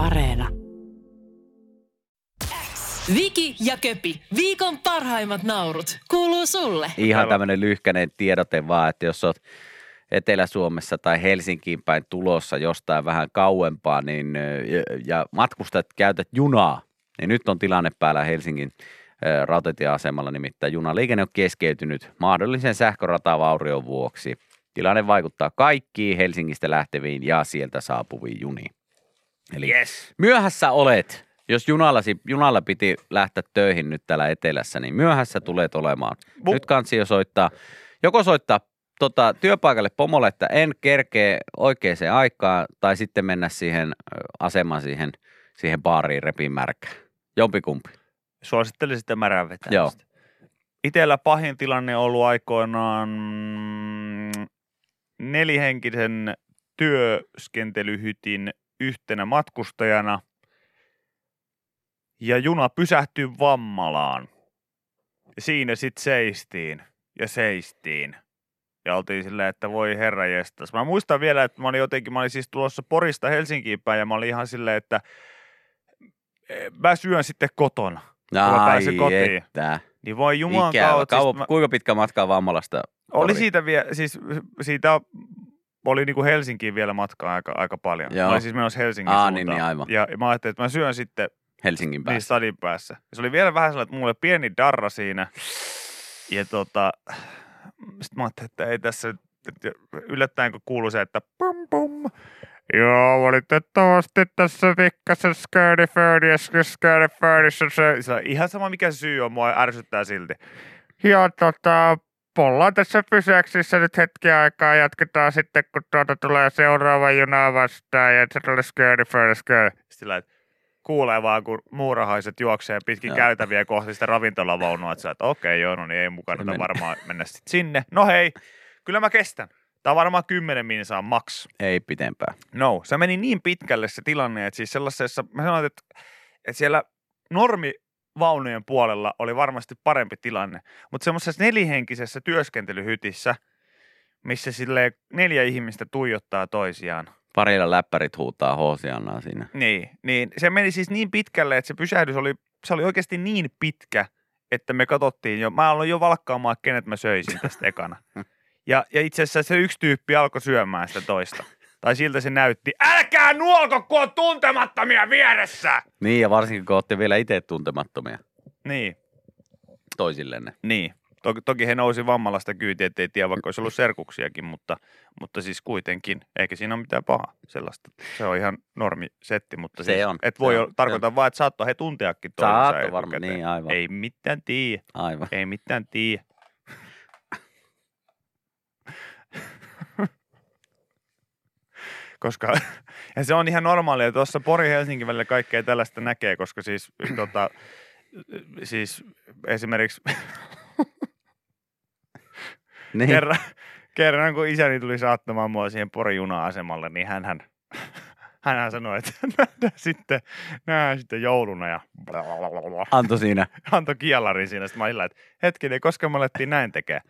Areena. Viki ja Köpi, viikon parhaimmat naurut, kuuluu sulle. Ihan tämmöinen lyhkäinen tiedote vaan, että jos oot Etelä-Suomessa tai Helsinkiin päin tulossa jostain vähän kauempaa niin, ja, matkustat, käytät junaa, niin nyt on tilanne päällä Helsingin rautatieasemalla, nimittäin junaliikenne on keskeytynyt mahdollisen sähköratavaurion vuoksi. Tilanne vaikuttaa kaikkiin Helsingistä lähteviin ja sieltä saapuviin juniin. Eli Yes. myöhässä olet. Jos junallasi, junalla piti lähteä töihin nyt täällä etelässä, niin myöhässä tulet olemaan. Mu- Nyt kansi jo soittaa, joko soittaa tota, työpaikalle pomolle, että en kerkee oikeaan aikaan, tai sitten mennä siihen asemaan siihen, siihen baariin repin märkään. Jompikumpi. Suosittelen sitä märän vetämistä. Joo. Itellä pahin tilanne on ollut aikoinaan nelihenkisen työskentelyhytin yhtenä matkustajana. Ja juna pysähtyi Vammalaan. Ja siinä sitten seistiin ja seistiin. Ja oltiin silleen, että voi herra jestas. Mä muistan vielä, että mä olin jotenkin, mä olin siis tulossa Porista Helsinkiin päin ja mä olin ihan silleen, että eh, mä syön sitten kotona. mä pääsen kotiin. että. Niin voi juman Ikävä. kautta. Kauan, Siis mä, Kuinka pitkä matka Vammalasta? oli siitä vielä, siis siitä oli niinku Helsinkiin vielä matkaa aika, aika paljon. Joo. Mä olin siis menossa Helsingin Aa, suuntaan. niin, niin, aivan. Ja mä ajattelin, että mä syön sitten Helsingin niin päässä. stadin päässä. Ja se oli vielä vähän sellainen, että mulla oli pieni darra siinä. Ja tota, sit mä ajattelin, että ei tässä, että yllättäen kun kuului se, että pum pum. Joo, valitettavasti tässä pikkasen skirtifördiessä, skirtifördissä se, se, ihan sama mikä syy on, mua ärsyttää silti. Ja tota, ollaan tässä pysäksissä nyt hetki aikaa, jatketaan sitten, kun tuota tulee seuraava juna vastaan, ja se tulee skirtifördi, skirtifördi. Sillä kuulee vaan, kun muurahaiset juoksee pitkin Joo. käytäviä kohti sitä ravintolavaunua, että sä, että okei, joo, no niin ei mukana meni. varmaan mennä sitten sinne. No hei, kyllä mä kestän. Tää on varmaan 10 minsaa maks. Ei pitempään. No, se meni niin pitkälle se tilanne, että siis sellaisessa, mä sanoin, että, että siellä normivaunujen puolella oli varmasti parempi tilanne, mutta semmoisessa nelihenkisessä työskentelyhytissä, missä sille neljä ihmistä tuijottaa toisiaan, Parilla läppärit huutaa hoosiannaa siinä. niin, niin se meni siis niin pitkälle, että se pysähdys oli, se oli oikeasti niin pitkä, että me katsottiin jo, mä aloin jo valkkaamaan, kenet mä söisin tästä ekana. Ja, ja itse asiassa se yksi tyyppi alkoi syömään sitä toista. Tai siltä se näytti, älkää nuolko, kun on tuntemattomia vieressä! Niin, ja varsinkin kun olette vielä itse tuntemattomia Niin, toisillenne. niin. Toki, toki he nousi vammalasta kyytiin, ettei tiedä, vaikka olisi ollut serkuksiakin, mutta, mutta siis kuitenkin, eikä siinä ole mitään pahaa sellaista. Se on ihan normisetti, mutta Se siis, on, et voi on, on, tarkoittaa vaan, että saattoi he tunteakin toisensa Saatto varmaan, etukäteen. niin aivan. Ei mitään tiedä, Aivan. ei mitään tiedä. Koska ja se on ihan normaalia, että tuossa Pori-Helsingin välillä kaikkea tällaista näkee, koska siis, tota, siis esimerkiksi Niin. kerran, kerran, kun isäni tuli saattamaan mua siihen Porin juna-asemalle, niin hän, hän, hän sanoi, että nähdään sitten, nähdään sitten jouluna ja Anto siinä. antoi kielarin siinä. Sitten mä olin että hetkinen, koska me alettiin näin tekemään.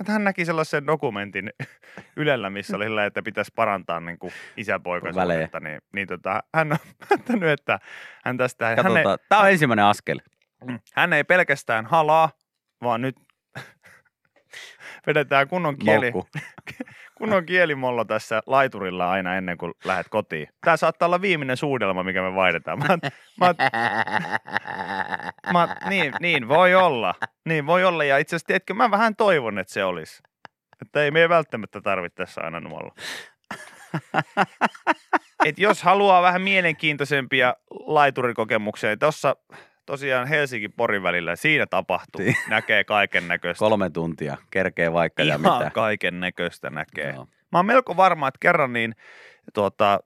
Että Hän näki sellaisen dokumentin Ylellä, missä oli sillä, että pitäisi parantaa niin kuin isäpoikaisuudetta. Niin, niin tota, hän on päättänyt, että hän tästä, hän ei, Katsotaan. Tämä on ensimmäinen askel. hän ei pelkästään halaa, vaan nyt vedetään kunnon kieli, Moukku. kunnon kielimollo tässä laiturilla aina ennen kuin lähdet kotiin. Tämä saattaa olla viimeinen suudelma, mikä me vaihdetaan. Mä, mä, mä, niin, niin, voi olla. Niin voi olla. Ja itse asiassa, tiedätkö, mä vähän toivon, että se olisi. Että ei meidän välttämättä tarvitse tässä aina nuolla. Et jos haluaa vähän mielenkiintoisempia laiturikokemuksia, niin tuossa tosiaan Helsinki-Porin välillä siinä tapahtuu. Niin. Näkee kaiken näköistä. Kolme tuntia. Kerkee vaikka ja Ihan mitä. kaiken näköistä näkee. Joo. Mä oon melko varma, että kerran niin tuota,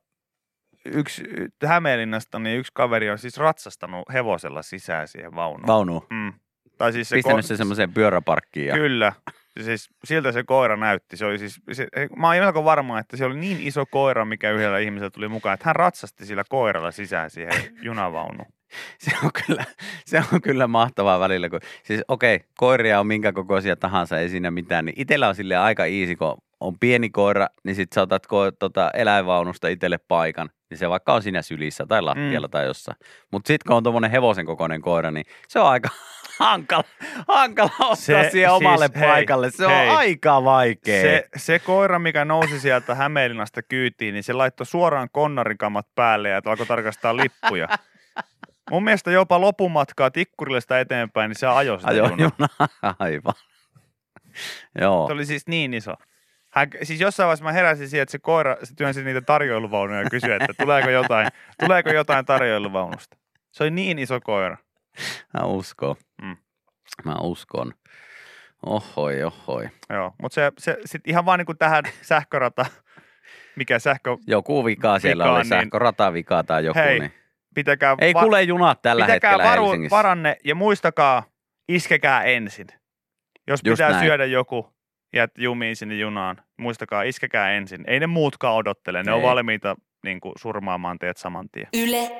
yksi Hämeenlinnasta, niin yksi kaveri on siis ratsastanut hevosella sisään siihen vaunuun. Vaunu. mm. Tai siis se Pistänyt se semmoiseen pyöräparkkiin. Ja... Kyllä. Siis siltä se koira näytti. Se oli siis, se, mä oon melko varma, että se oli niin iso koira, mikä yhdellä ihmisellä tuli mukaan, että hän ratsasti sillä koiralla sisään siihen junavaunuun. Se on kyllä, se on kyllä mahtavaa välillä. Kun, siis okei, okay, koiria on minkä kokoisia tahansa, ei siinä mitään. Niin itsellä on sille aika easy, kun on pieni koira, niin sit sä otat ko, tota, eläinvaunusta itselle paikan. niin se vaikka on siinä sylissä tai lattialla mm. tai jossain. Mutta sitten kun on tuommoinen hevosen kokoinen koira, niin se on aika hankala, hankala ottaa se, siihen siis, omalle hei, paikalle. Se hei, on aika vaikea. Se, se koira, mikä nousi sieltä Hämeenlinnasta kyytiin, niin se laittoi suoraan konnarikamat päälle ja alkoi tarkastaa lippuja. Mun mielestä jopa lopumatkaa Tikkurilasta eteenpäin, niin se ajoi sitä Ajo junaa. Aivan. Joo. Se oli siis niin iso. Hän, siis jossain vaiheessa mä heräsin siihen, että se koira se työnsi niitä tarjoiluvaunuja ja kysyi, että tuleeko jotain, tuleeko jotain tarjoiluvaunusta. Se oli niin iso koira. Mä uskon. Mm. Mä uskon. Ohoi, ohoi. Joo, mutta se, se sit ihan vaan niin kuin tähän sähkörata, mikä sähkö... Joku vika siellä vikaan, oli, niin, sähkörata vika tai joku. Hei, niin. Pitäkää... Ei va- kuule junat tällä pitäkää hetkellä varu, Helsingissä. varanne ja muistakaa, iskekää ensin. Jos Just pitää näin. syödä joku, jät jumiin sinne junaan, muistakaa, iskekää ensin. Ei ne muutkaan odottele, ne Ei. on valmiita niin kuin, surmaamaan teidät saman tien. Yle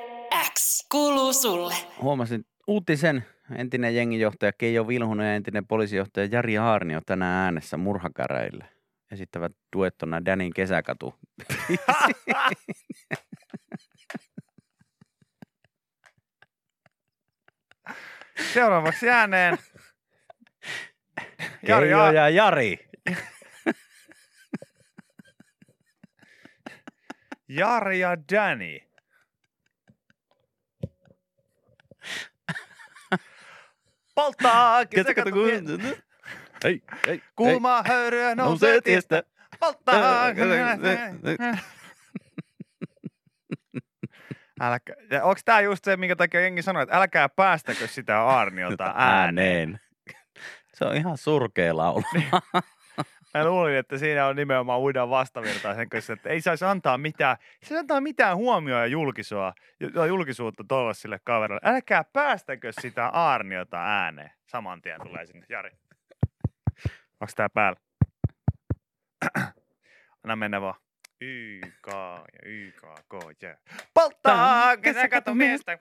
X kuuluu sulle. Huomasin uutisen, entinen jenginjohtaja Keijo Vilhunen ja entinen poliisijohtaja Jari Haarnio tänään äänessä murhakäräillä. Esittävät duettona Danin kesäkatu. Seuraavaksi ääneen. Jari, Keijo ja Jari. Jari ja Danny. Polttaa kesäkatu Hei, hei, Kuuma höyryä nousee tiestä. Polttaa Älkää, ja onks tää just se, minkä takia jengi sanoo, että älkää päästäkö sitä Aarniota ääneen? Se on ihan surkea laulu. Mä luulin, että siinä on nimenomaan uidaan vastavirtaisen kanssa, että ei saisi antaa mitään, ei saisi antaa mitään huomioon ja julkisua, ju- julkisuutta sille kaverille. Älkää päästäkö sitä Aarniota ääneen. Saman tien tulee sinne. Jari. Onks tää päällä? Anna mennä vaan. YK ja YK, K, yeah. Polttaa kesäkato miestä,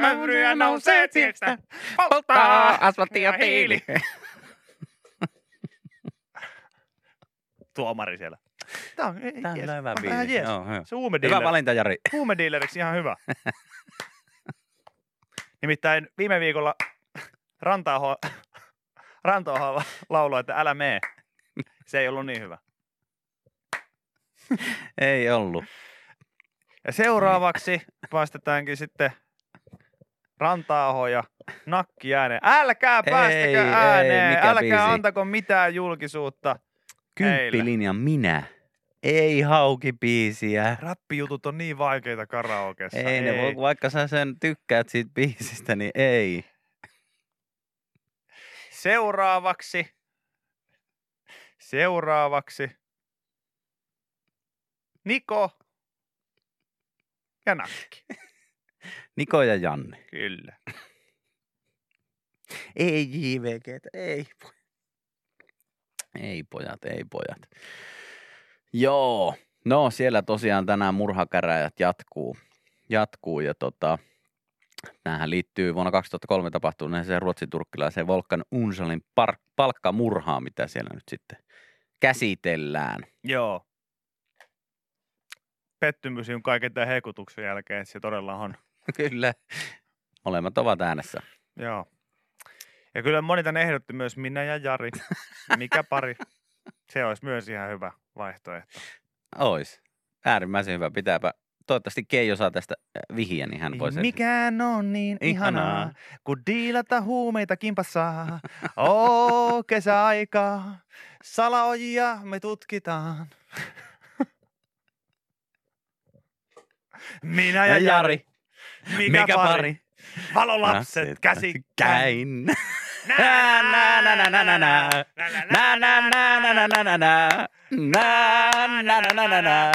höyryä nousee tiestä. Polttaa asfaltti ja tiili. Tuomari siellä. Tää on, Tää on hyvä biisi. jees. Joo, joo. Se on Hyvä huumedealer, valinta, Jari. huumedealeriksi ihan hyvä. Nimittäin viime viikolla Rantaaho, Rantaaho lauloi, että älä mee. Se ei ollut niin hyvä. Ei ollut. Ja seuraavaksi päästetäänkin sitten Rantaaho ja Nakki ääneen. Älkää päästäkö Ei, ei, ääneen, mikä älkää biisi? antako mitään julkisuutta. Kymppilinjan minä. Ei hauki biisiä. Rappijutut on niin vaikeita karaokeessa. Ei, ne voi, vaikka sä sen tykkäät siitä biisistä, niin ei. Seuraavaksi. Seuraavaksi. Niko ja Nakki. Niko ja Janne. Kyllä. Ei JVG, ei. Ei pojat, ei pojat. Joo, no siellä tosiaan tänään murhakäräjät jatkuu. Jatkuu ja tota, tämähän liittyy vuonna 2003 tapahtuneeseen ruotsin-turkkilaiseen Volkan Unsalin par- palkkamurhaan, mitä siellä nyt sitten käsitellään. Joo. Pettymys on kaiken tämän hekutuksen jälkeen, että se todella on. Kyllä, molemmat ovat äänessä. Joo. Ja kyllä moni tän ehdotti myös minä ja Jari. Mikä pari? Se olisi myös ihan hyvä vaihtoehto. Ois. Äärimmäisen hyvä. Pitääpä. Toivottavasti Keijo saa tästä äh, vihjeä, niin hän Ei voisi... mikään on niin ihanaa, Ihanaa. kun diilata huumeita kimpassa. Oo, kesäaikaa, salaojia me tutkitaan. Minä ja, Ja Jari, mikä, mikä pari? pari? Valolapset käsikkäin. Käin. Na na na na na na na. Na na na na na na na na. Na na na na na na.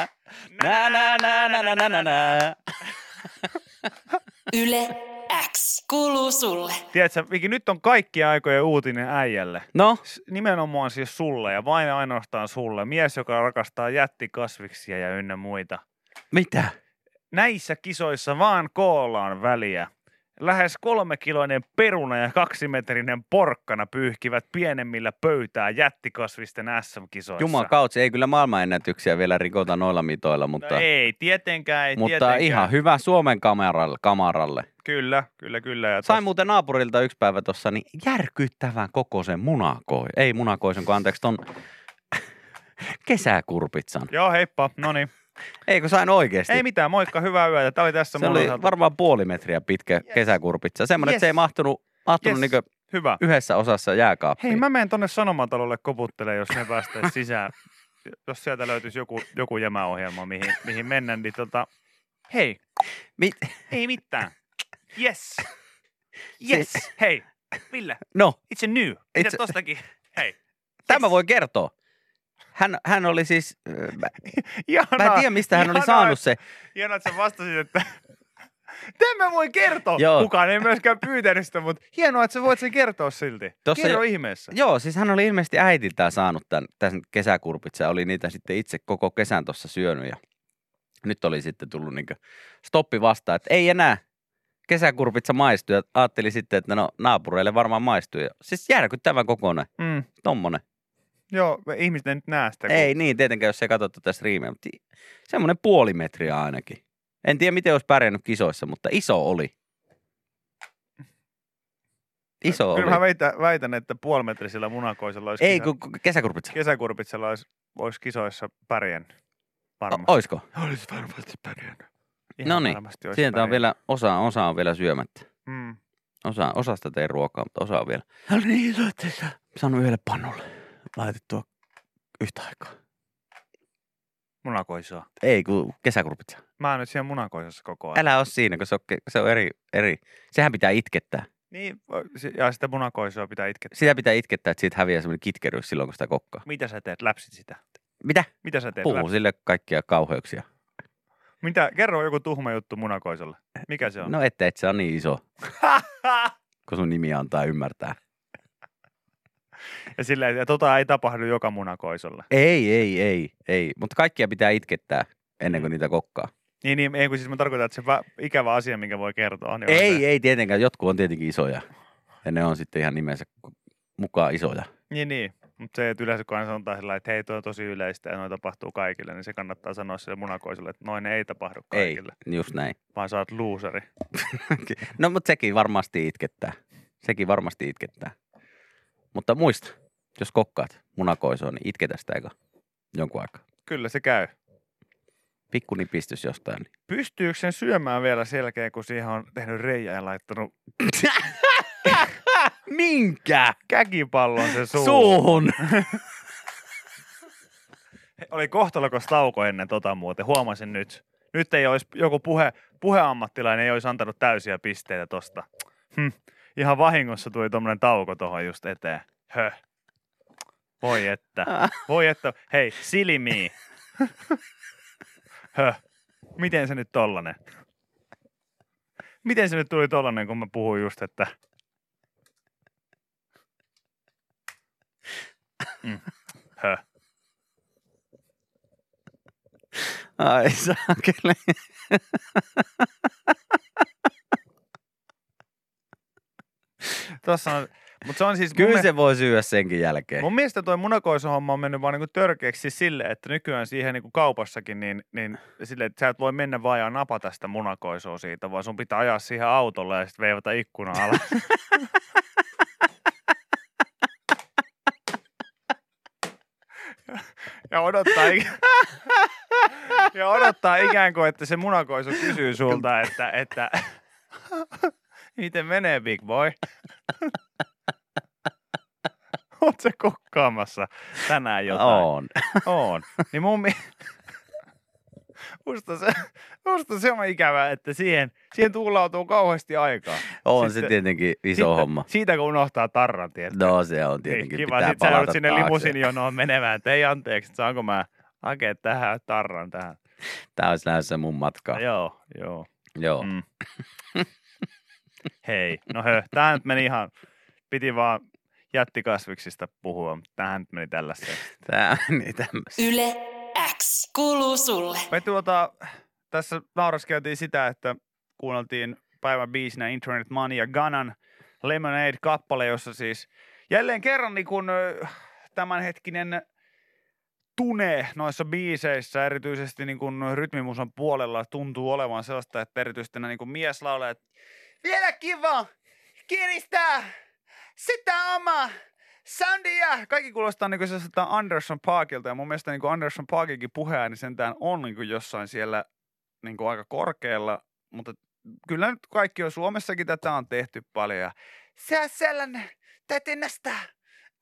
Na na na na na na na na. Yle X kuuluu sulle. Tiedätkö, Viki, nyt on kaikki aikojen uutinen äijälle. No, Nimenomaan siis sulle ja vain ainoastaan sulle. Mies, joka rakastaa jättikasviksia ja ynnä muita. mitä? Näissä kisoissa vaan koolla on väliä. lähes kolmekiloinen peruna ja kaksimetrinen porkkana pyyhkivät pienemmillä pöytää jättikasvisten SM-kisoissa. Juman kautsi, ei kyllä maailmanennätyksiä vielä rikota noilla mitoilla, mutta, No ei, tietenkään, ei mutta tietenkään. ihan hyvä Suomen kameralle. kamaralle. Kyllä, kyllä, kyllä. Ja Sain tos- muuten naapurilta yksi päivä tuossa niin järkyttävän kokoisen munakoi. Ei munakoisen, kun anteeksi ton kesäkurpitsan. Joo, heippa, no niin. Eikö sain oikeesti? Ei mitään, moikka, hyvää yötä. Tämä oli tässä se oli osalta. varmaan puoli metriä pitkä yes. kesäkurpitsa. Semmoinen, että se ei Yes. mahtunut, mahtunut Yes. yes. niin Hyvä. yhdessä osassa jääkaappiin. Hei, mä menen tonne Sanomatalolle koputtelemaan, jos ne päästään sisään. Jos sieltä löytyisi joku, joku jämäohjelma, mihin, mihin mennä, niin tota... Hei, Mi- ei mitään. Yes. Yes. Hei, Ville, no, it's a new. Mitä tostakin? Hei. tämä voi kertoa. Hän, hän oli siis, mä, Ihanaa, mä en tiedä mistä hän oli ihanaa, saanut se. Hienoa, että sä vastasit, että Tämän mä voin kertoa. Joo. Kukaan ei myöskään pyytänyt sitä, mutta hienoa, että sä voit sen kertoa silti. Tossa Kerro jo- ihmeessä. Joo, siis hän oli ilmeisesti äitiltään saanut tämän, tämän kesäkurpitsa ja oli niitä sitten itse koko kesän tuossa syönyt ja nyt oli sitten tullut niin stoppi vastaan, että ei enää kesäkurpitsa maistu ja ajattelin sitten, että no naapureille varmaan maistuu. Ja, siis järkyttävän kokoinen, Mm. tommonen. Joo, ihmiset ei nyt näe sitä. kun- Ei niin, tietenkään jos ei katsottu tästä striimiä, mutta semmoinen puoli metriä ainakin. En tiedä, miten olisi pärjännyt kisoissa, mutta iso oli. Iso Kyllä mä oli. väitän, väitän, että puolimetrisellä munakoisella olisi Ei, kisä- kun kesäkurpitsa. kesäkurpitsella olisi, olisi kisoissa pärjännyt. O- Varmasti. oisko? Olisi varmasti pärjännyt. No niin, Sieltä on pärjännyt. vielä, osa, osa on vielä syömättä. Mm. Osa, osasta tein ruokaa, mutta osa on vielä. Hän oli niin iso, että sä saanut yhdelle pannulle laitettua yhtä aikaa. Munakoisoa. Ei, kun kesäkurpitsa. Mä oon nyt siellä munakoisossa koko ajan. Älä ole siinä, kun se on, se on eri, eri. Sehän pitää itkettää. Niin, ja sitä munakoisoa pitää itkeä. Sitä pitää itkettää, että siitä häviää semmoinen kitkeryys silloin, kun sitä kokkaa. Mitä sä teet? Läpsit sitä. Mitä? Mitä sä teet? Puhuu Läpsit? sille kaikkia kauheuksia. Mitä? Kerro joku tuhma juttu munakoisolle. Mikä se on? No ette, et se on niin iso, kun sun nimi antaa ymmärtää. Ja silleen, että tota ei tapahdu joka munakoisolle. Ei, ei, ei, ei. Mutta kaikkia pitää itkettää ennen kuin niitä kokkaa. Niin, niin, ei kun siis mä tarkoitan, että se vä- ikävä asia, minkä voi kertoa. Niin Ei, se. ei tietenkään. Jotkut on tietenkin isoja. Ja ne on sitten ihan nimensä mukaan isoja. Niin, niin. Mutta se, että yleensä kun aina sanotaan sillä että hei, toi on tosi yleistä ja noin tapahtuu kaikille, niin se kannattaa sanoa sille munakoiselle, että noin ei tapahdu kaikille, Ei, just näin. vaan sä oot looseri. No, mutta sekin varmasti itkettää. Sekin varmasti itkettää. Mutta muista, jos kokkaat munakoisoa, niin itketä sitä eikä jonkun aikaa. Kyllä se käy. Pikku nipistys jostain. Pystyykö sen syömään vielä selkeä, kun siihen on tehnyt reijä ja laittanut Minkä? käkipallon se suuhun? Suuhun! Oli kohtalokas tauko ennen tota muuten, huomasin nyt. Nyt ei olisi, joku puhe, puheammattilainen ei olisi antanut täysiä pisteitä tosta. Hm. Ihan vahingossa tuli tommonen tauko tohon just eteen. Höh. Voi että. Voi että. Hei, silmi. Höh. Miten se nyt tollanen? Miten se nyt tuli tollanen, kun mä puhuin just, että... Mm. Höh. Ai saakeli. Tossa on, mutta se on siis... Kyllä se voi syödä senkin jälkeen. Mun mielestä toi munakoisohomma on mennyt vaan niinku törkeäksi silleen, että nykyään siihen niinku kaupassakin, niin, niin silleen, että sä et voi mennä vaan ja napata sitä munakoisoa siitä, vaan sun pitää ajaa siihen autolle ja sitten veivata ikkuna alas. ja odottaa, ja odottaa ikään kuin, että se munakoiso kysyy sulta, että, että miten menee big boy? Oot se kokkaamassa tänään jotain? On. On. Niin mun mi- musta, se, musta se on ikävää, että siihen, siihen tuulautuu kauheasti aikaa. On Sitten- se tietenkin iso Sitten- homma. Siitä kun unohtaa tarran, tiedätkö? No se on tietenkin, niin, kiva. pitää Sitten sä palata joudut sinne limusinjonoon menemään, että ei anteeksi, että saanko mä hakea tähän tarran tähän. Tää olisi lähdössä mun matkaa. Joo, joo. Joo. Mm. Hei, no hö, tää nyt meni ihan, piti vaan jättikasviksista puhua, mutta tämähän nyt meni tällaiseen. Tää meni tämmössä. Yle X kuuluu sulle. Me tuota, tässä nauraskeltiin sitä, että kuunneltiin päivän biisinä Internet Money ja Ganan Lemonade-kappale, jossa siis jälleen kerran niin kun, tämänhetkinen tune noissa biiseissä, erityisesti niin kun rytmimusan puolella tuntuu olevan sellaista, että erityisesti nämä niin kun mieslaulajat vielä kiva, kiristää sitä omaa soundia. Kaikki kuulostaa niin sellaiselta Anderson Parkilta ja mun mielestä niin Anderson Parkinkin puheääni sentään on niin jossain siellä niin aika korkealla, mutta kyllä nyt kaikki on Suomessakin tätä on tehty paljon ja se on sellainen, täytyy nostaa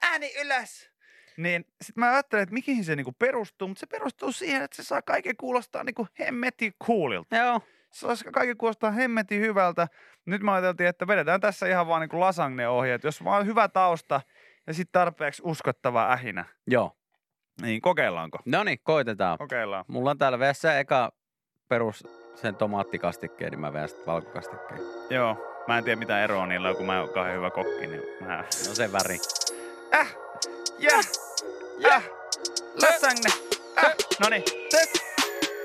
ääni ylös. Niin sitten mä ajattelin, että mihin se niinku perustuu, mutta se perustuu siihen, että se saa kaiken kuulostaa niinku hemmetin coolilta. Joo. Se olisi kaikki kuulostaa hemmetin hyvältä. Nyt mä ajateltiin, että vedetään tässä ihan vaan niinku lasagne-ohjeet. Jos vaan hyvä tausta ja sitten tarpeeksi uskottava ähinä, Joo. niin kokeillaanko? No niin, koitetaan. Kokeillaan. Mulla on täällä vessa eka perus sen tomaattikastikkeen, niin mä vedän sitten valkokastikkeen. Joo. Mä en tiedä mitä eroa niillä on, kun mä oon kauhean hyvä kokki, niin mä... No se väri. Äh! Jäh! Jäh! Lasagne! Äh! Noniin.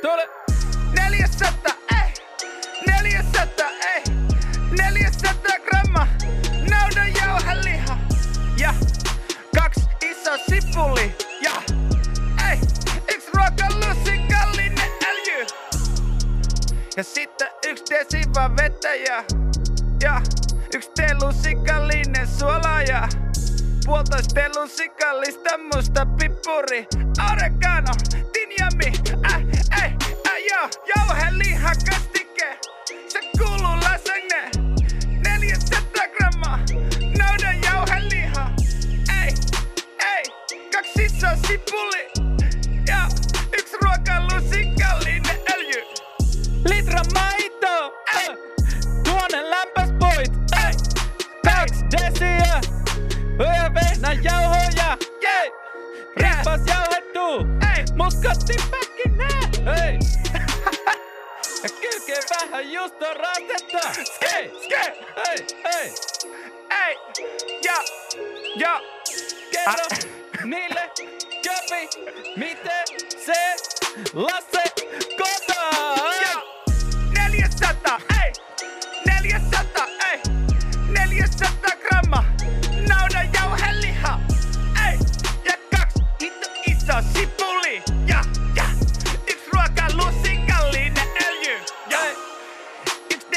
Tule! 400, ei! 400, ei! 400 Ja kaksi iso sipuli. Ja ei! Yksi ruokalusikallinen öljy. Ja sitten yksi desi vaan vettä ja, ja yksi telusikallinen suola ja puolitoista telusikallista musta pippuri. Oregano, tinjami, äh, ei, äh, joo, jauheliha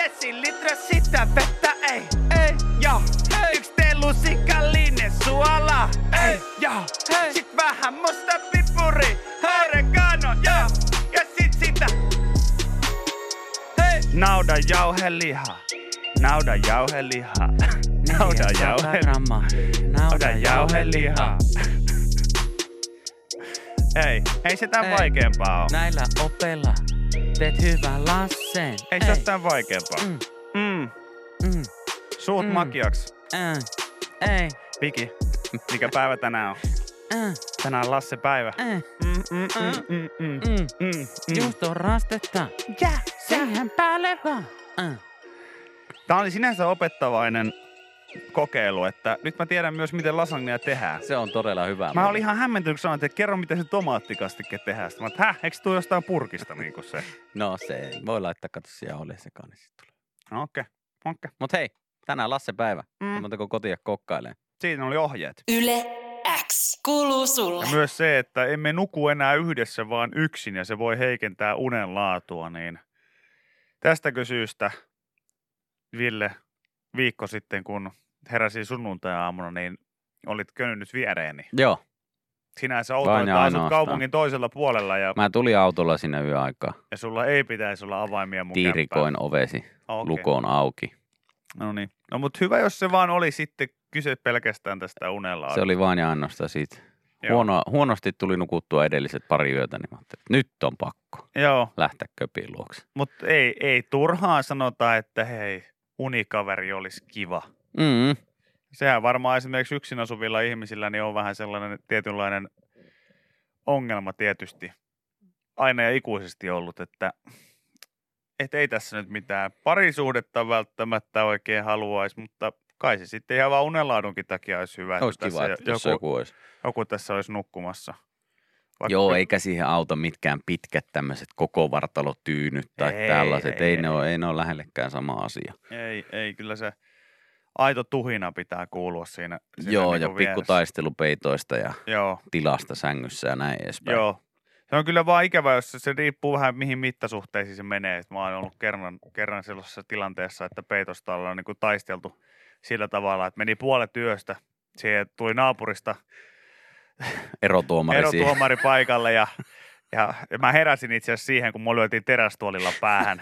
desilitra sitä vettä, ei, Ei, ja, Hei. yksi telusikallinen suola. Ei, ja, Hei. sit vähän musta pippuri. Oregano, ja, ja sit sitä. hei. Naudan jauheliha. Naudan jauheliha. Naudan jauheliha. grammaa, Naudan jauheliha. Ei, ei se Ei. vaikeampaa ole. Näillä opella teet hyvän Lassen. Ei se ole vaikeampaa. Mm, Mm. mm, Suut Mm. makiaksi. äh, ei, Viki, mikä päivä tänään on? äh, Tänään on Lasse päivä. Mm, mm, mm, mm, mm, mm. mm, mm. Just on rastetta. Ja, Siihen päälle vaan. Äh. Tämä oli sinänsä opettavainen kokeilu, että nyt mä tiedän myös, miten lasagnea tehdään. Se on todella hyvä. Mä olin ihan hämmentynyt, kun sanoit, että kerro, miten se tomaattikastike tehdään. Sitten mä että häh, eikö tuo jostain purkista niin kuin se? No se voi laittaa, katso siellä oli sekaan, niin sit tulee. No, Okei, okay. okei. Okay. Mut hei, tänään Lasse päivä. Mm. Montako kotia kokkailee? Siinä oli ohjeet. Yle X kuuluu sulle. Ja myös se, että emme nuku enää yhdessä, vaan yksin, ja se voi heikentää unen laatua, niin tästäkö syystä Ville viikko sitten, kun heräsin sunnuntai-aamuna, niin olit könnyt viereeni. Joo, Sinä sä ja asut kaupungin toisella puolella ja, mä tulin autolla sinne yöaikaan. ja sulla ei pitäisi olla avaimia mun Tiirikoin ovesi, kämppään. Okei. lukoon auki. No niin. No mutta hyvä, jos se vaan oli sitten kyse pelkästään tästä unella. Se oli vain ja ainoastaan siitä. Joo. Huono, huonosti tuli nukuttua edelliset pari yötä, niin mä että nyt on pakko Joo, lähteä köpiin luokse. mutta ei, ei turhaan sanota, että hei, unikaveri olisi kiva. Mm, Sehän varmaan esimerkiksi yksin asuvilla ihmisillä niin on vähän sellainen tietynlainen ongelma tietysti aina ja ikuisesti ollut, että et ei tässä nyt mitään parisuhdetta välttämättä oikein haluaisi, mutta kai se sitten ihan vaan unenlaadunkin takia olisi hyvä, olisi että kiva, tässä että joku, joku olisi. joku tässä olisi nukkumassa. Vaikka- Joo, eikä siihen auta mitkään pitkät tämmöiset koko vartalotyynyt tai Ei, tällaiset. ei, Ei, ei. ne ole, ei ne ole lähellekään sama asia. Ei, ei, kyllä se aito tuhina pitää kuulua siinä. siinä Joo, niinku ja pikku vieressä. taistelupeitoista ja Joo, tilasta sängyssä ja näin edespäin. joo. Se on kyllä vaan ikävä, jos se, se riippuu vähän mihin mittasuhteisiin se menee. Et mä oon ollut kerran, kerran sellaisessa tilanteessa, että peitosta ollaan niin taisteltu sillä tavalla, että meni puolet työstä. Siihen tuli naapurista Erotuomari siihen. erotuomari paikalle ja, ja, ja mä heräsin itse asiassa siihen, kun mulla lyötiin terästuolilla päähän.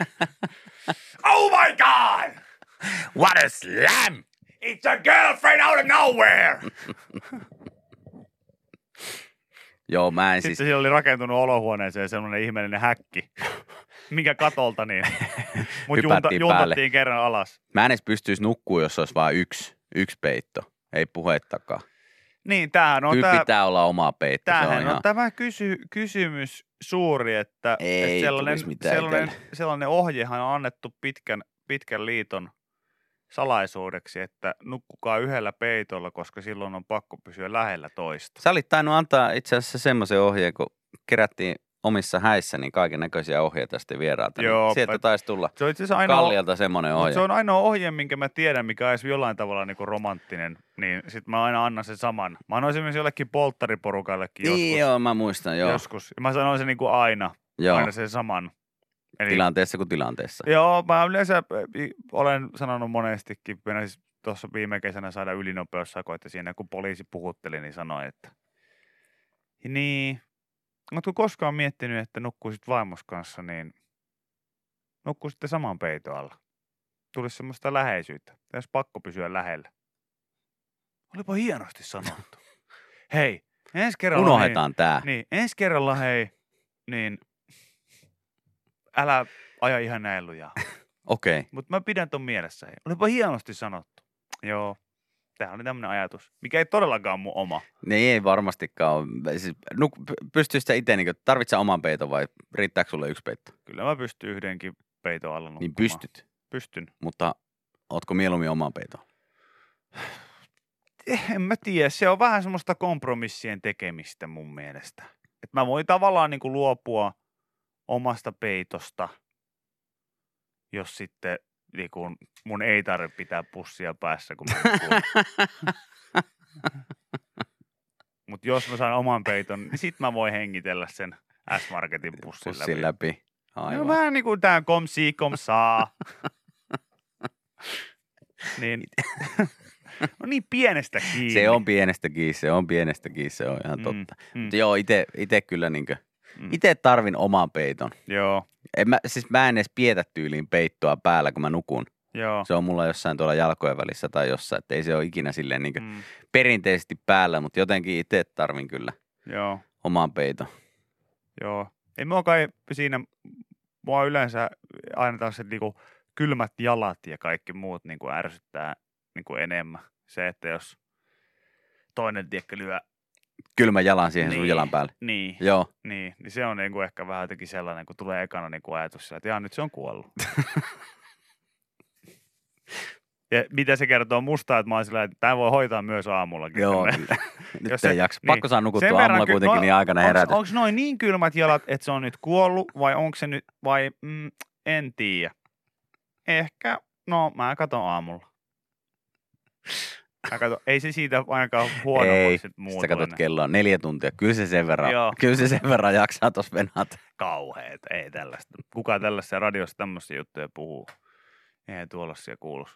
oh my god! What a slam! It's a girlfriend out of nowhere! Joo, mä en Sitten siis, siellä oli rakentunut olohuoneeseen semmoinen ihmeellinen häkki, minkä katolta niin. Mut junta, Hypättiin juntattiin päälle. kerran alas. mä en edes pystyisi nukkua, jos olisi vain yksi, yksi peitto. Ei puhettakaan. Niin, tämähän on, Kyllä tää, pitää olla oma peitto. Se on tämähän ihan... on tämä kysy, kysymys suuri, että, Ei että sellainen, sellainen, sellainen ohjehan on annettu pitkän, pitkän liiton salaisuudeksi, että nukkukaa yhdellä peitolla, koska silloin on pakko pysyä lähellä toista. Sä olit tainnut antaa itse asiassa semmoisen ohjeen, kun kerättiin omissa häissä niin kaiken näköisiä ohjeita sitten vierailta. Joo, niin sieltä taisi tulla Se on itse ainoa, Kallialta semmoinen ohje. se on ainoa ohje, minkä mä tiedän, mikä edes jollain tavalla niinku romanttinen, niin sit mä aina annan sen saman. Mä annoin esimerkiksi jollekin polttariporukallekin Niin joskus. joo, mä muistan, joo. joskus. Ja mä sanoin sen niinku aina, joo. aina sen saman. Eli, Tilanteessa kuin tilanteessa. Joo, mä yleensä olen sanonut monestikin, minä siis tuossa viime kesänä saada ylinopeussako, että siinä kun poliisi puhutteli, niin sanoi, että niin, oletko koskaan miettinyt, että nukkuisit vaimos kanssa, niin nukkuisitte saman peiton alla. Tulisi semmoista läheisyyttä. Olisi pakko pysyä lähellä. Olipa hienosti sanottu. Hei, ensi kerralla... Unohdetaan tää. Niin, niin, ensi kerralla hei, niin älä aja ihan näin lujaa. Okei. Okay. Mutta mä pidän ton mielessä. Olipa hienosti sanottu. Joo. Tämä oli tämmöinen ajatus, mikä ei todellakaan mun oma. Niin ei varmastikaan ole. Siis, nuk, pystyisit sä itse, niin tarvitset oman peiton vai riittääkö sulle yksi peitto? Kyllä mä pystyn yhdenkin peiton alla nukkumaan. Niin pystyt, Pystyn. mutta ootko mieluummin oman peiton? Eh, En mä tiedä, se on vähän semmoista kompromissien tekemistä mun mielestä. Et mä voin tavallaan niinku luopua omasta peitosta, jos sitten niinku mun ei tarvitse pitää pussia päässä, kun mä. Mutta jos mä saan oman peiton, niin sit mä voin hengitellä sen S-Marketin pussin, Pussin läpi. läpi. Aivan. No vähän niin kuin tää kom si kom saa. niin, no niin pienestä kiinni. Se on pienestä kiinni, se on pienestä kiinni, se on ihan totta. Mm, mm, Mutta joo, ite, ite kyllä niinkö, mm. ite tarvin oman peiton. Joo, En mä, siis mä en edes pietä tyyliin peittoa päällä, kun mä nukun. joo. Se on mulla jossain tuolla jalkojen välissä tai jossain, että ei se ole ikinä silleen niinkö Mm, perinteisesti päällä, mutta jotenkin itse tarvin kyllä joo, oman peiton. joo. Ei mua kai siinä, mua yleensä aina taas se niinku kylmät jalat ja kaikki muut niinku ärsyttää niinku enemmän. Se, että jos toinen tiekkä lyö, Kylmä jalan siihen sun Niin. jalan päälle. niin, Joo, niin, niin se on niinku ehkä vähän jotenkin sellainen, kun tulee ekana niinku ajatus sillä, että jaa, nyt se on kuollut. ja mitä se kertoo musta, että mä oon sillä, että tämä voi hoitaa myös aamullakin. joo. Kyllä. Nyt Jos ei se- jaksa. niin. Pakko saa Sen nukuttua aamulla ky- kuitenkin no, niin aikana herätä. Onko noin niin kylmät jalat, että se on nyt kuollut vai onko se nyt, vai mm, en tiedä. Ehkä, no mä katon aamulla. Mä ei se siitä ainakaan Ei, huonommaksi sit Sitten sä katsot kelloa neljä tuntia. Kyllä se sen verran, Joo. kyllä se sen verran jaksaa tuossa venata. Kauheet, ei tällaista. Kuka tällaisia radiossa tämmöisiä juttuja puhuu? Ei tuollaisia kuulus.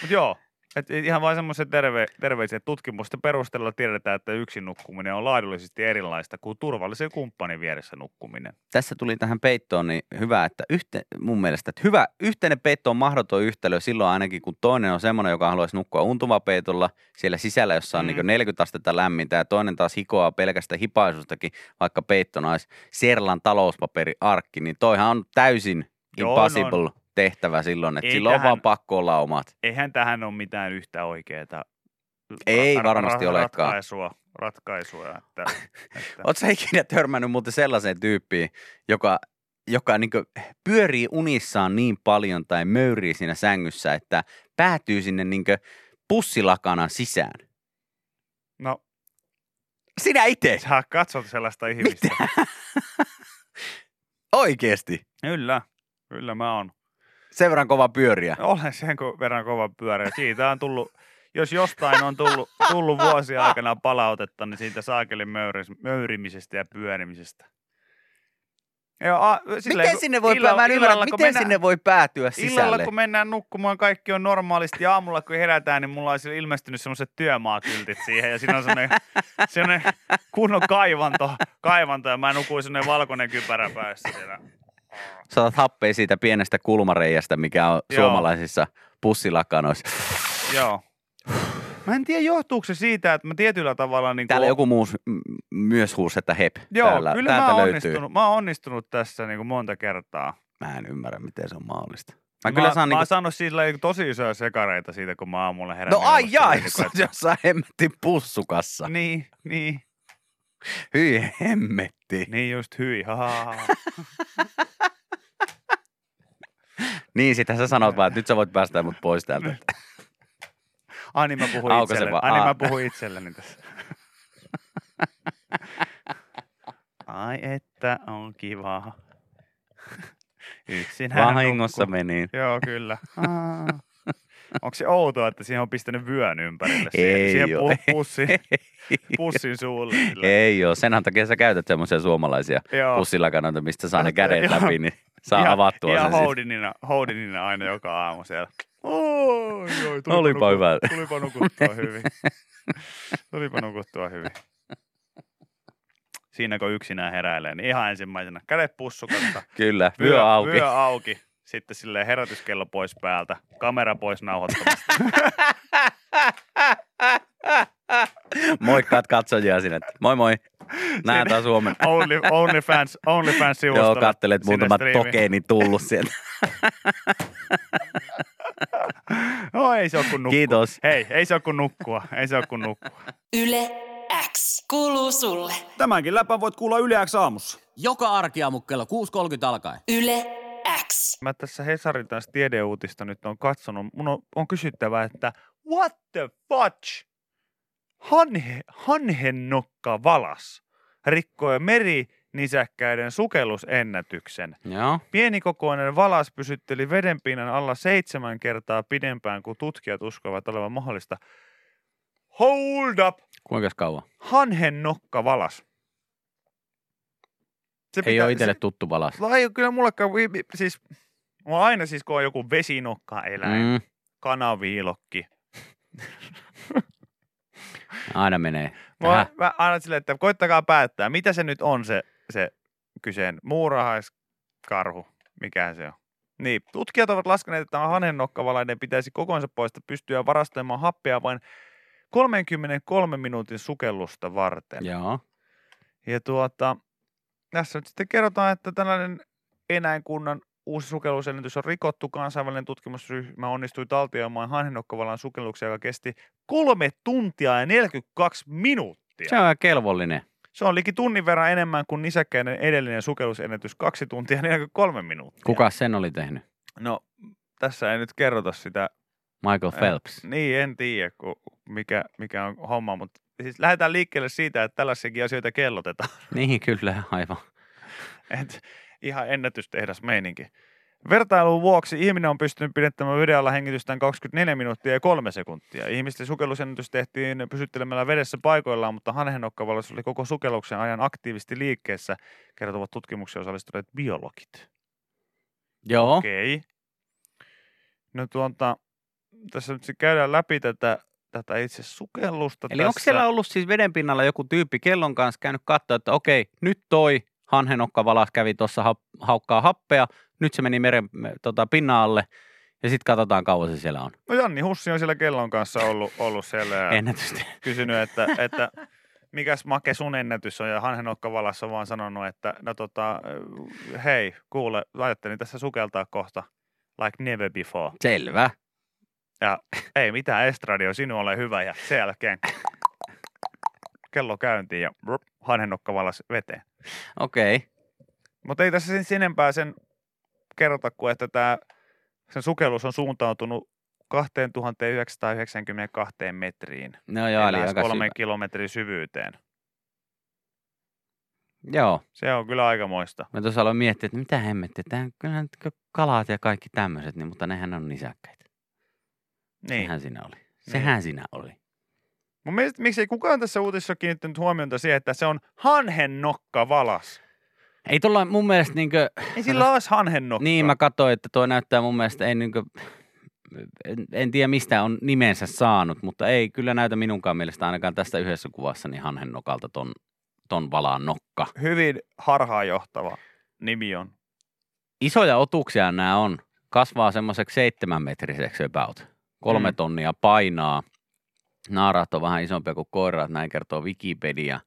Mutta joo, et ihan vain semmoisen terve, terveisiä tutkimusten perusteella tiedetään, että yksin nukkuminen on laadullisesti erilaista kuin turvallisen kumppanin vieressä nukkuminen. Tässä tuli tähän peittoon niin hyvä, että yhte, mun mielestä, että hyvä, yhteinen peitto on mahdoton yhtälö silloin ainakin, kun toinen on semmoinen, joka haluaisi nukkua untumapeitolla siellä sisällä, jossa on Mm. mm. niin 40 astetta lämmintä ja toinen taas hikoaa pelkästä hipaisustakin, vaikka peittona olisi Serlan talouspaperiarkki, niin toihan on täysin Joo, impossible no. Tehtävä silloin, että silloin on vaan pakko olla omat. Eihän tähän ole mitään yhtä oikeaa Ei varmasti olekaan. ratkaisua, ratkaisua että, että Oletko ikinä törmännyt muuten sellaiseen tyyppiin, joka, joka niin pyörii unissaan niin paljon tai möyrii siinä sängyssä, että päätyy sinne niin pussilakanan sisään? no Sinä itse? Sä katsot sellaista ihmistä. Oikeesti? Kyllä, kyllä mä oon. Sen verran kova pyöriä. Olen sen verran kova pyörä. Siitä on tullut, jos jostain on tullut, tullut vuosien aikana palautetta, niin siitä saakelin möyrimisestä ja pyörimisestä. Joo, a, silleen, Miten sinne voi, illalla- mä en ymmärrä, illalla, miten mennään- sinne voi päätyä Illalla sisälle? kun mennään nukkumaan, kaikki on normaalisti. Ja aamulla kun herätään, niin mulla on ilmestynyt semmoiset työmaakyltit siihen. Ja siinä on semmoinen, semmoinen kunnon kaivanto, kaivanto. Ja mä nukuin semmoinen valkoinen kypärä päässä siellä. Saatat happea siitä pienestä kulmareijästä, mikä on Joo. suomalaisissa pussilakanoissa. Joo. Mä en tiedä, johtuuko se siitä, että mä tietyllä tavalla... Niin Täällä joku muu myös huusi, että hep. Joo, Täällä, kyllä mä oon, löytyy. onnistunut, mä oon onnistunut tässä niin kuin monta kertaa. Mä en ymmärrä, miten se on mahdollista. Mä, Mä, kyllä saan mä niinku... saanut sillä tosi isoja sekareita siitä, kun mä aamulla herään. No ai jaa, jos on että- jossain hemmetin pussukassa. Niin, niin, Hyi hemmetti. niin just hyi. Niin, sitä sä sanot vaan, että nyt sä voit päästää mut pois täältä. Ai niin mä se itselleni. vaan? Ai niin Aa. mä puhuin itselleni tässä. Ai että on kiva. Yksinään Vahingossa nukkuu. meni. Joo, kyllä. Onko se outoa, että siihen on pistänyt vyön ympärille? Siihen, Ei siihen pu- pussin, pussin suulle. Ei oo. Senhän takia sä käytät semmoisia suomalaisia Joo. pussilakanoita, mistä saa ne Joo. kädet läpi, niin saa Ihan- avattua Ihan sen sitten. houdinina, houdinina aina joka aamu siellä. Oi, oi, tulipa Olipa nuku- hyvä. Tulipa nukuttua hyvin. tulipa nukuttua hyvin. Siinä kun yksinään heräilee, niin ihan ensimmäisenä kädet pussukasta, Kyllä, vyö auki. vyö auki, sitten silleen herätyskello pois päältä, kamera pois nauhoittamasta. Moikkaat katsojia sinne. Moi moi. Näen taas huomenna. Only, only fans, only fans sivustolla. Joo, kattelet muutama tokeeni tullut sieltä. No ei se ole kuin nukkua. Kiitos. Hei, ei se ole kuin nukkua. Ei se ole kuin nukkua. Yle X kuuluu sulle. Tämänkin läpän voit kuulla Yle X aamussa. Joka arkiaamu kello 6.30 alkaen. Yle X. Mä tässä Hesarin taas tiedeuutista nyt on katsonut. Mun on, on kysyttävä, että what the fudge? Hanhe, hanhennokka valas rikkoi merinisäkkäiden sukellusennätyksen. Joo. Pienikokoinen valas pysytteli vedenpinnan alla seitsemän kertaa pidempään kuin tutkijat uskovat olevan mahdollista. Hold up! Kuinka kauan? Hanhennokka valas. Se Ei ole itselle tuttu valas. No ei, kyllä mullekaan, siis, mulla aina siis kun on joku vesinokka eläin, mm. Kanaviilokki. aina menee. Mä, mä aina silleen, että koittakaa päättää, mitä se nyt on se, se kyseen muurahaiskarhu, mikä se on. Niin, tutkijat ovat laskeneet, että hanhennokkavalainen pitäisi kokonsa poista pystyä varastoimaan happea vain 33 minuutin sukellusta varten. Joo. Ja tuota, tässä nyt sitten kerrotaan, että tällainen eläinkunnan uusi sukellusennätys on rikottu. Kansainvälinen tutkimusryhmä onnistui taltioimaan hanhennokkavalan sukelluksia, joka kesti kolme tuntia ja 42 minuuttia. Se on kelvollinen. Se on liki tunnin verran enemmän kuin nisäkkäinen edellinen sukellusennätys, kaksi tuntia ja 43 minuuttia. Kuka sen oli tehnyt? No, tässä ei nyt kerrota sitä. Michael Phelps. Niin, en tiedä, mikä, mikä on homma, mutta siis lähdetään liikkeelle siitä, että tällaisiakin asioita kellotetaan. Niin, kyllä, aivan. Et ihan ennätystehdas meininki. Vertailun vuoksi ihminen on pystynyt pidettämään videolla hengitystään 24 minuuttia ja 3 sekuntia. Ihmisten sukellusennätys tehtiin pysyttelemällä vedessä paikoillaan, mutta hanhenokkavalossa oli koko sukelluksen ajan aktiivisesti liikkeessä, kertovat tutkimuksia osallistuneet biologit. Joo. Okei. No tuota, tässä nyt käydään läpi tätä, tätä itse sukellusta Eli tässä. onko siellä ollut siis vedenpinnalla joku tyyppi kellon kanssa käynyt katsoa, että okei, nyt toi hanhenokkavalas kävi tuossa ha- haukkaa happea, nyt se meni meren me- tota, pinnan alle, ja sitten katsotaan kauan se siellä on. No Janni Hussi on siellä kellon kanssa ollut, ollut siellä ja kysynyt, että, että mikäs make sun ennätys on, ja Hanhenokka Valassa on vaan sanonut, että no tota, hei, kuule, ajattelin tässä sukeltaa kohta, like never before. Selvä. Ja ei mitään, Estradio, sinun ole hyvä, ja sen jälkeen kello käyntiin ja brup, Hanhenokka Vallas veteen. Okei. Okay. Mutta ei tässä sen enempää sen kerrota kuin, että tämä, sen sukellus on suuntautunut 2992 metriin. No joo, eli aika kolmen syvä. kilometrin syvyyteen. Joo. Se on kyllä aikamoista. Mä tuossa aloin miettiä, että mitä hemmettiä. Tämä kyllä nyt kalat ja kaikki tämmöiset, niin, mutta nehän on nisäkkäitä. Niin. Sehän siinä oli. Sehän siinä oli. Mun mielestä miksei kukaan tässä uutisessa kiinnittänyt huomiota siihen, että se on hanhen nokka valas. Ei tuolla mun mielestä niinkö... Ei sillä olisi hanhen nokka. Niin, mä katsoin, että tuo näyttää mun mielestä ei niinkö... En, en tiedä mistä on nimensä saanut, mutta ei kyllä näytä minunkaan mielestä ainakaan tästä yhdessä kuvassa niin hanhen nokalta ton, ton valaan nokka. Hyvin harhaanjohtava nimi on. Isoja otuksia nämä on. Kasvaa semmoiseksi seitsemänmetriseksi about. Kolme Mm. tonnia painaa. Naaraat on vähän isompia kuin koiraat, näin kertoo Wikipedia.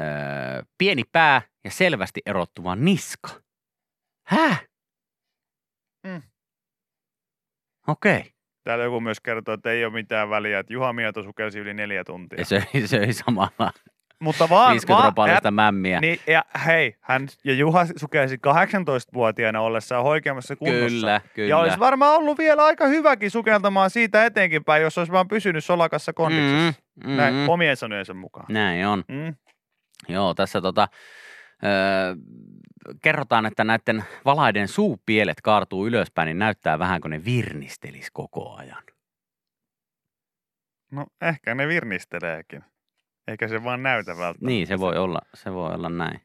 Öö, pieni pää ja selvästi erottuva niska. Häh? Mm. Okei. Okay. Täällä joku myös kertoo, että ei ole mitään väliä, että Juha Mieto sukelsi yli neljä tuntia. Ja söi, söi samalla Mutta vaan, 50 vaan mämmiä. Niin, ja hei, hän ja Juha sukelsi 18-vuotiaana ollessaan hoikeamassa kunnossa. Kyllä, kyllä. Ja olisi varmaan ollut vielä aika hyväkin sukeltamaan siitä eteenkin päin, jos olisi vaan pysynyt solakassa kondiksessa. mm, mm, Näin mm. omien sanojensa mukaan. Näin on. Mm. Joo, tässä tota, öö, kerrotaan, että näiden valaiden suupielet kaartuu ylöspäin, niin näyttää vähän kuin ne virnistelis koko ajan. No ehkä ne virnisteleekin. Eikä se vaan näytä välttämättä. Niin, se voi olla, se voi olla näin.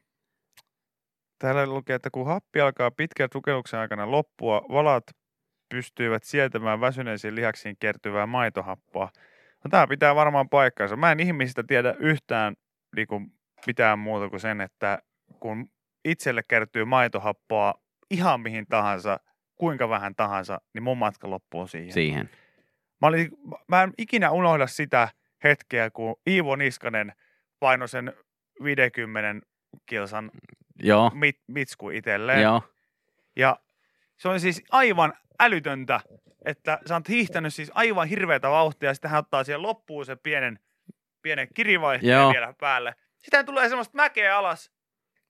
Täällä lukee, että kun happi alkaa pitkän sukelluksen aikana loppua, valat pystyivät sietämään väsyneisiin lihaksiin kertyvää maitohappoa. No, tämä pitää varmaan paikkansa. Mä en ihmisistä tiedä yhtään niin kuin, mitään muuta kuin sen, että kun itselle kertyy maitohappoa ihan mihin tahansa, kuinka vähän tahansa, niin mun matka loppuu siihen. Siihen. Mä, olin, mä en ikinä unohda sitä hetkeä, kun Iivo Niskanen painoi sen 50 kilsan Joo, mit, mitsku itselleen. joo. Ja se on siis aivan älytöntä, että sä oot hiihtänyt siis aivan hirveätä vauhtia ja sitten hän ottaa siihen loppuun sen pienen, pienen kirivaihteen Joo. vielä päälle. Sitten tulee semmoista mäkeä alas,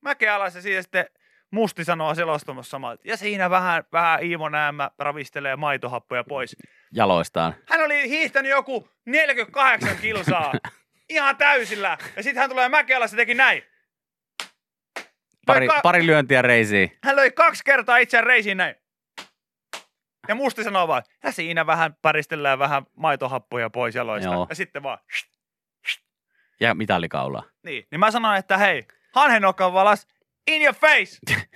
mäkeä alas ja siitä sitten Musti sanoo selostamassa samalla, että ja siinä vähän, vähän Iivo Näämä ravistelee maitohappoja pois. Jaloistaan. Hän oli hiihtänyt joku 48 kilsaa ihan täysillä ja sitten hän tulee mäkeä alas ja teki näin. Pari, ka- pari lyöntiä reisiin. Hän löi kaksi kertaa itseään reisiin näin. Ja Musti sanoo vaan, ja siinä vähän päristellään vähän maitohappoja pois jaloista. Joo. Ja sitten vaan, Ja mitallikaulaa. niin. Niin mä sanoin, että hei, hanhenokan valas, in your face.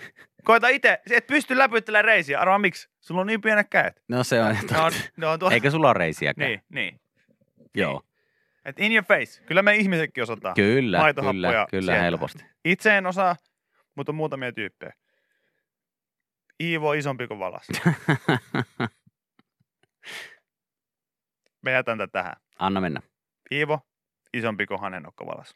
Koita itse, et pysty läpyttelemään reisiä. Arvaa miksi? Sulla on niin pienet kädet. No se on. Ne on, ne on tuo... Eikö sulla ole reisiäkään? Niin, niin. Joo. Et in your face. Kyllä me ihmisetkin osataan. Kyllä, kyllä, kyllä sieltä. helposti. Itse en osaa, mutta on muutamia tyyppejä. Iivo on isompi kuin valas. Me jätän tätä tähän. Anna mennä. Iivo, isompi kuin hanenokkovalas.